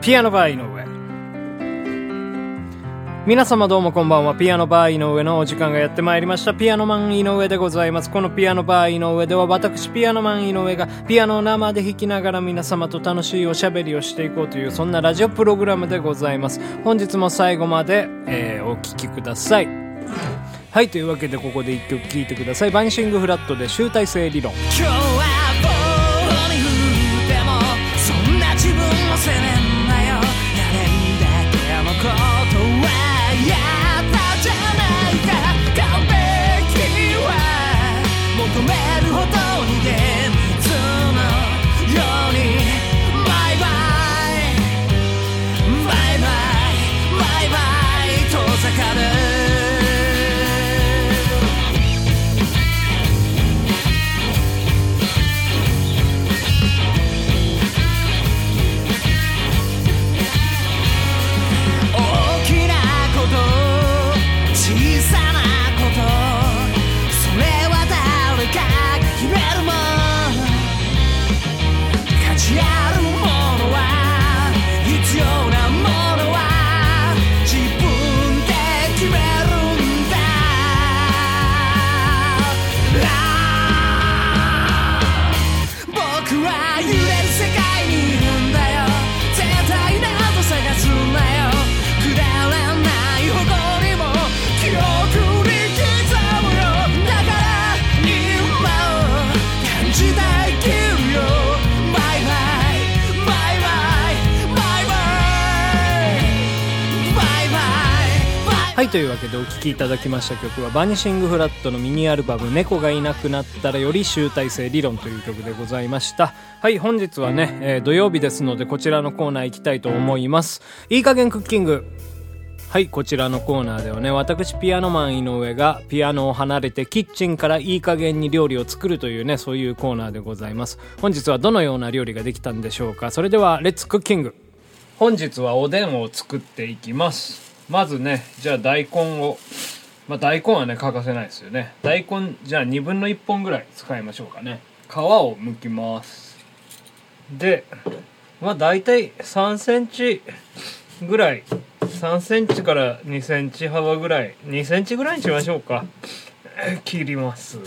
ピアノバー井上。皆様どうもこんばんは。ピアノバー井上のお時間がやってまいりました。ピアノマン井上でございます。このピアノバー井上では私ピアノマン井上がピアノを生で弾きながら皆様と楽しいおしゃべりをしていこうというそんなラジオプログラムでございます。本日も最後まで、えーお聴きください。はいというわけでここで一曲聴いてください。バニシングフラットで集大成理論。今日は棒に振ってもそんな自分を責めはい、というわけでお聴きいただきました曲は、バニシングフラットのミニアルバム、猫がいなくなったらより集大成理論という曲でございました。はい、本日はね、えー土曜日ですので、こちらのコーナー行きたいと思います。いい加減クッキング。はい、こちらのコーナーではね、私ピアノマン井上がピアノを離れてキッチンからいい加減に料理を作るというね、そういうコーナーでございます。本日はどのような料理ができたんでしょうか。それでは、レッツクッキング。本日はおでんを作っていきますまずねじゃあ大根をまあ大根はね欠かせないですよね。大根じゃあ2分の1本ぐらい使いましょうかね。皮を剥きます。でまあ大体3センチぐらい3センチから2センチ幅ぐらい2センチぐらいにしましょうか。切ります。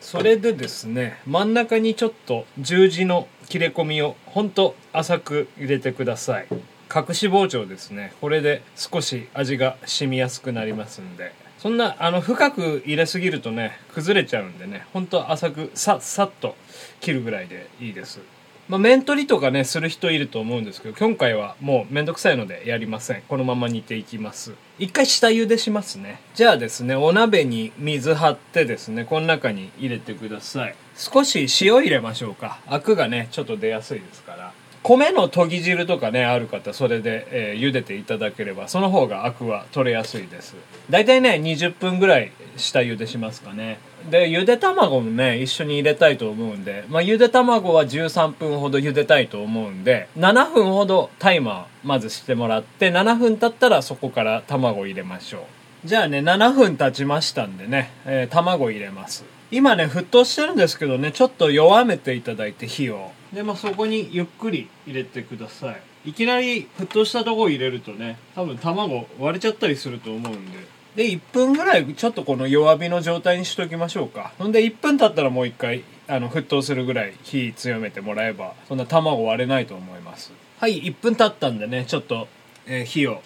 それでですね真ん中にちょっと十字の切れ込みをほんと浅く入れてください。隠し包丁ですね。これで少し味が染みやすくなりますんで。そんなあの深く入れすぎるとね崩れちゃうんでねほんと浅くささっと切るぐらいでいいです。まあ、面取りとかねする人いると思うんですけど今回はもうめんどくさいのでやりません。このまま煮ていきます。一回下茹でしますね。じゃあですねお鍋に水張ってですねこの中に入れてください。少し塩入れましょうか。アクがねちょっと出やすいですから。米の研ぎ汁とかねある方それで、えー茹でていただければその方がアクは取れやすいです。大体ね20分ぐらい下茹でしますかね。でゆで卵もね一緒に入れたいと思うんで、まあ、ゆで卵は13分ほど茹でたいと思うんで7分ほどタイマーまずしてもらって7分経ったらそこから卵入れましょう。じゃあね7分経ちましたんでね、えー卵入れます。今ね沸騰してるんですけどねちょっと弱めていただいて火を。でまあそこにゆっくり入れてください。いきなり沸騰したとこ入れるとね多分卵割れちゃったりすると思うんで。で1分ぐらいちょっとこの弱火の状態にしときましょうか。ほんで1分経ったらもう1回あの沸騰するぐらい火強めてもらえばそんな卵割れないと思います。はい1分経ったんでねちょっと、えー火を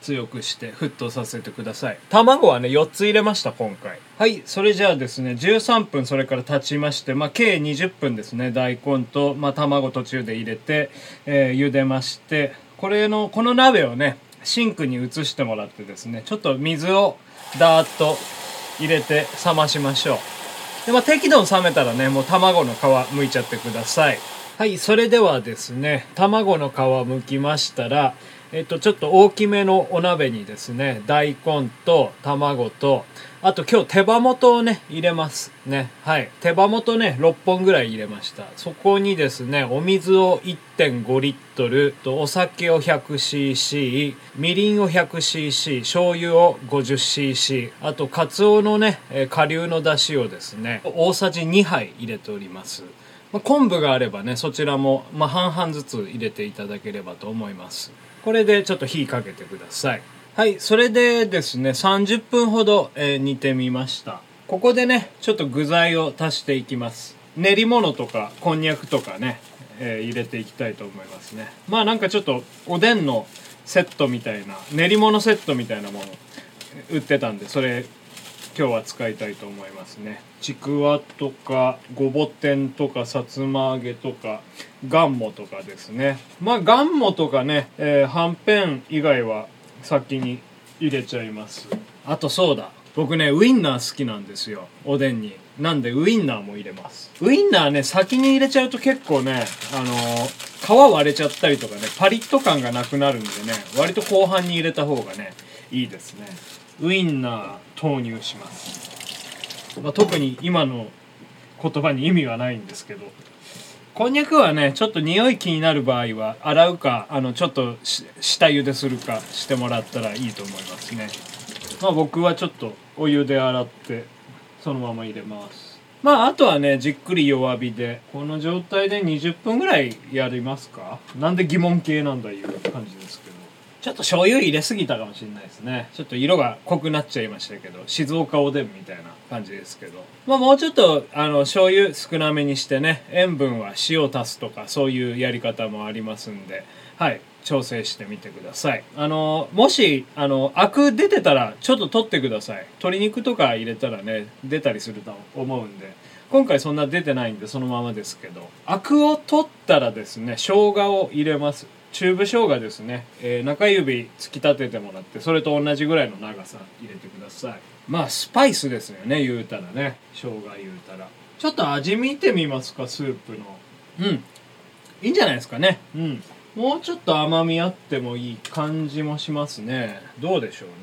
強くして沸騰させてください。卵はね4つ入れました今回。はいそれじゃあですね13分それから経ちましてまあ計20分ですね大根と、まあ、卵途中で入れて、えー茹でましてこれのこの鍋をねシンクに移してもらってですねちょっと水をダーッと入れて冷ましましょう。で、まあ、適度に冷めたらね、もう卵の皮剥いちゃってください。はい、それではですね、卵の皮剥きましたら、えっと、ちょっと大きめのお鍋にですね、大根と卵と、あと今日手羽元をね、入れます。ね。はい。手羽元ね、6本ぐらい入れました。そこにですね、お水を1.5リットル、とお酒を 100cc、みりんを 100cc、醤油を 50cc、あと、カツオのね、えー顆粒の出汁をですね、大さじ2杯入れております。まあ、昆布があればねそちらも、まあ、半々ずつ入れていただければと思います。これでちょっと火かけてください。はいそれでですね30分ほど、えー煮てみました。ここでねちょっと具材を足していきます。練り物とかこんにゃくとかね、えー入れていきたいと思いますね。まあなんかちょっとおでんのセットみたいな練り物セットみたいなもの売ってたんでそれ今日は使いたいと思いますね。ちくわとかごぼ天とかさつま揚げとかがんもとかですね。まあがんもとかね、えーはんぺん以外は先に入れちゃいます。あとそうだ僕ねウインナー好きなんですよ。おでんに。なんでウインナーも入れます。ウインナーね先に入れちゃうと結構ねあのー皮割れちゃったりとかねパリッと感がなくなるんでね割と後半に入れた方がねいいですね。ウインナー投入します、まあ、特に今の言葉に意味はないんですけど。こんにゃくはねちょっと匂い気になる場合は洗うかあのちょっと下茹でするかしてもらったらいいと思いますね。まあ僕はちょっとお湯で洗ってそのまま入れます。まああとはねじっくり弱火でこの状態で20分ぐらいやりますか？なんで疑問系なんだいう感じですけど。ちょっと醤油入れすぎたかもしれないですね。ちょっと色が濃くなっちゃいましたけど静岡おでんみたいな感じですけど。まあもうちょっとあの醤油少なめにしてね塩分は塩足すとかそういうやり方もありますんではい調整してみてください。あのもしあのアク出てたらちょっと取ってください。鶏肉とか入れたらね出たりすると思うんで。今回そんな出てないんでそのままですけど。アクを取ったらですね生姜を入れます。チューブ生姜ですね、えー中指突き立ててもらってそれと同じぐらいの長さ入れてください。まあスパイスですよね言うたらね。生姜言うたら。ちょっと味見てみますかスープの。うん。いいんじゃないですかね。うん。もうちょっと甘みあってもいい感じもしますね。どうでしょうね。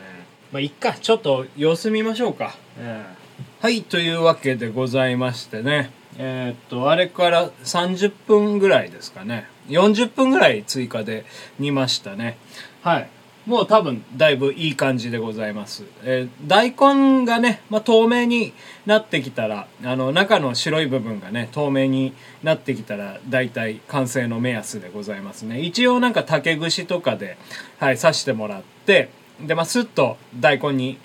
まあいっか。ちょっと様子見ましょうか、ええはいというわけでございましてね。えーっとあれから30分ぐらいですかね。40分ぐらい追加で煮ましたね。はい。もう多分だいぶいい感じでございます、えー大根がね、まあ、透明になってきたらあの中の白い部分がね透明になってきたら大体完成の目安でございますね。一応なんか竹串とかで、はい、刺してもらってでまあスッと大根に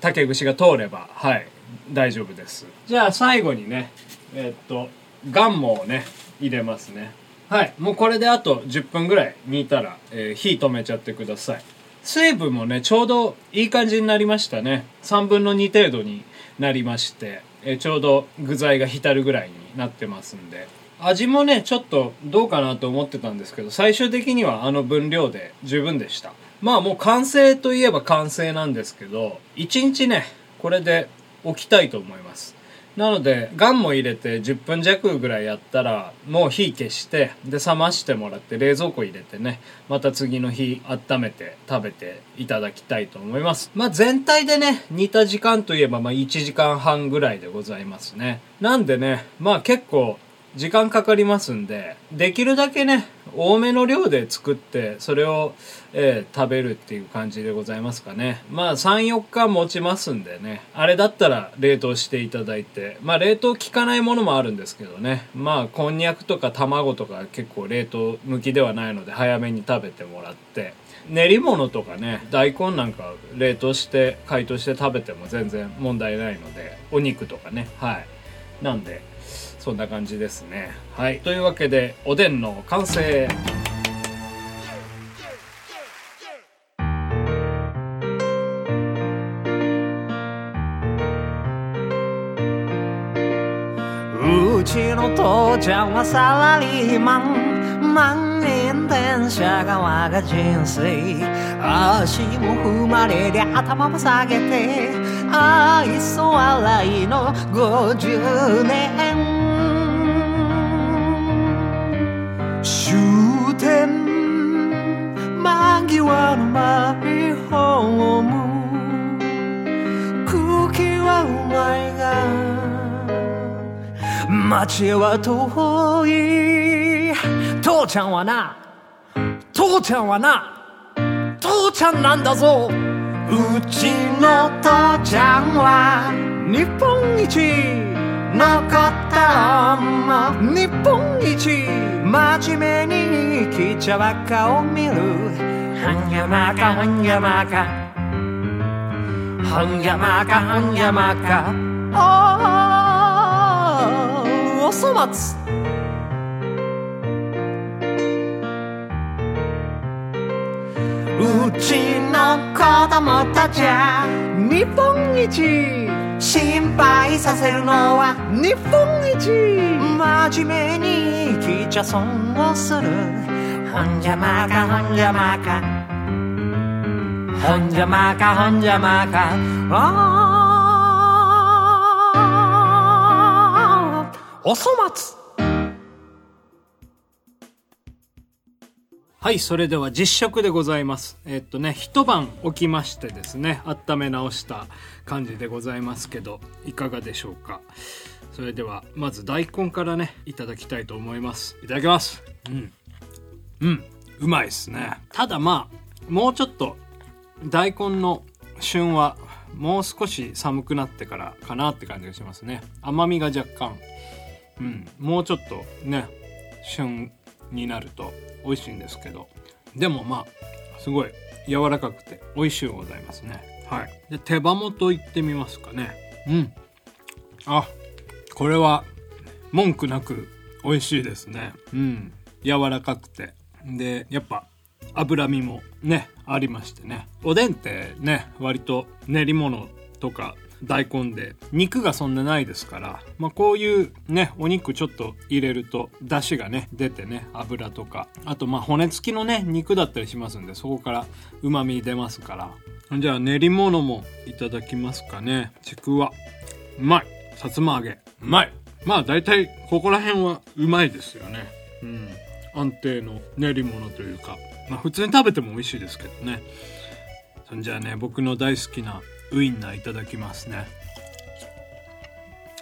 竹串が通ればはい大丈夫です。じゃあ最後にねえーっとガンモをね入れますね。はい。もうこれであと10分ぐらい煮たら、えー火止めちゃってください。水分もねちょうどいい感じになりましたね。3分の2程度になりまして、えーちょうど具材が浸るぐらいになってますんで。味もねちょっとどうかなと思ってたんですけど最終的にはあの分量で十分でした。まあもう完成といえば完成なんですけど1日ねこれで置きたいと思います。なのでガンも入れて10分弱ぐらいやったらもう火消してで冷ましてもらって冷蔵庫入れてねまた次の日温めて食べていただきたいと思います。まあ全体でね煮た時間といえばまあ1時間半ぐらいでございますね。なんでねまあ結構時間かかりますんでできるだけね多めの量で作ってそれを、えー食べるっていう感じでございますかね。まあ34日持ちますんでね。あれだったら冷凍していただいて。まあ冷凍効かないものもあるんですけどね。まあこんにゃくとか卵とか結構冷凍向きではないので早めに食べてもらって。練り物とかね大根なんか冷凍して解凍して食べても全然問題ないのでお肉とかね。はい。なんでそんな感じですね。はい。というわけでおでんの完成。うちの父ちゃんはサラリーマン。満員電車が我が人生足も踏まれりゃ頭も下げて。愛想笑いの50年。間際のマイホーム空気はうまいが。街は遠い。父ちゃんはな。父ちゃんはな。父ちゃんなんだぞ。うちの父ちゃんは日本一。残ったまま。日本一。真面目に生きちゃばっかを見るはんやまかはんやまかはんやまかはんやまかああお粗末うちの子供たちは日本一心配させるのは日本一真面目に生きちゃ損をするほんじゃまかほんじゃまかほんじゃまかほんじゃまかあお粗末はい、それでは実食でございます。えっとね、一晩置きましてですね、温め直した感じでございますけど、いかがでしょうか？それでは、まず大根からね、いただきたいと思います。いただきます。うん。うん、うまいですね。ただまあ、もうちょっと、大根の旬は、もう少し寒くなってからかなって感じがしますね。甘みが若干、うん、もうちょっとね、旬になると美味しいんですけど。でもまあすごい柔らかくて美味しゅうございますね。はい。で手羽元いってみますかね。うん。あこれは文句なく美味しいですね。うん。柔らかくてでやっぱ脂身もねありましてね。おでんってね割と練り物とか大根で肉がそんなないですから、まあ、こういうねお肉ちょっと入れると出汁がね出てね油とかあとまあ骨付きのね肉だったりしますんでそこからうまみ出ますから。じゃあ練り物もいただきますかね。ちくわ。うまい。さつま揚げ。うまい。まあ大体ここら辺はうまいですよね。うん。安定の練り物というかまあ普通に食べても美味しいですけどね。そんじゃあね僕の大好きなウインナーいただきますね。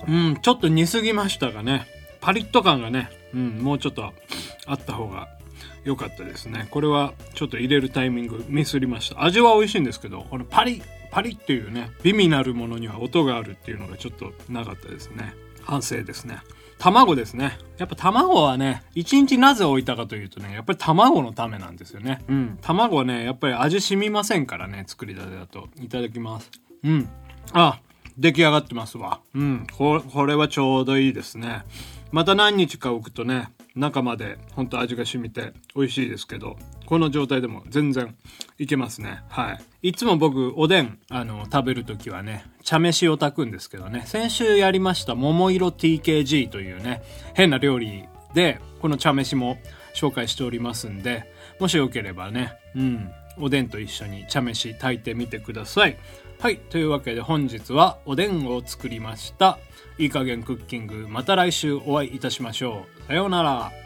うんちょっと煮すぎましたがねパリッと感がね、うん、もうちょっとあった方が良かったですね。これはちょっと入れるタイミングミスりました。味は美味しいんですけどこのパリッパリッっていうね美味なるものには音があるっていうのがちょっとなかったですね。反省ですね。卵ですね。やっぱ卵はね、一日なぜ置いたかというとね、やっぱり卵のためなんですよね。うん。卵はね、やっぱり味染みませんからね、作りたてだと。いただきます。うん。あ、出来上がってますわ。うん。ここれはちょうどいいですね。また何日か置くとね、中までほんと味が染みて美味しいですけど、この状態でも全然いけますね。はい。いつも僕、おでん、あの、食べるときはね、茶飯を炊くんですけどね、先週やりました桃色 TKG というね、変な料理で、この茶飯も紹介しておりますんで、もしよければね、うん、おでんと一緒に茶飯炊いてみてください。はい。というわけで本日はおでんを作りました。いい加減クッキング。また来週お会いいたしましょう。さようなら。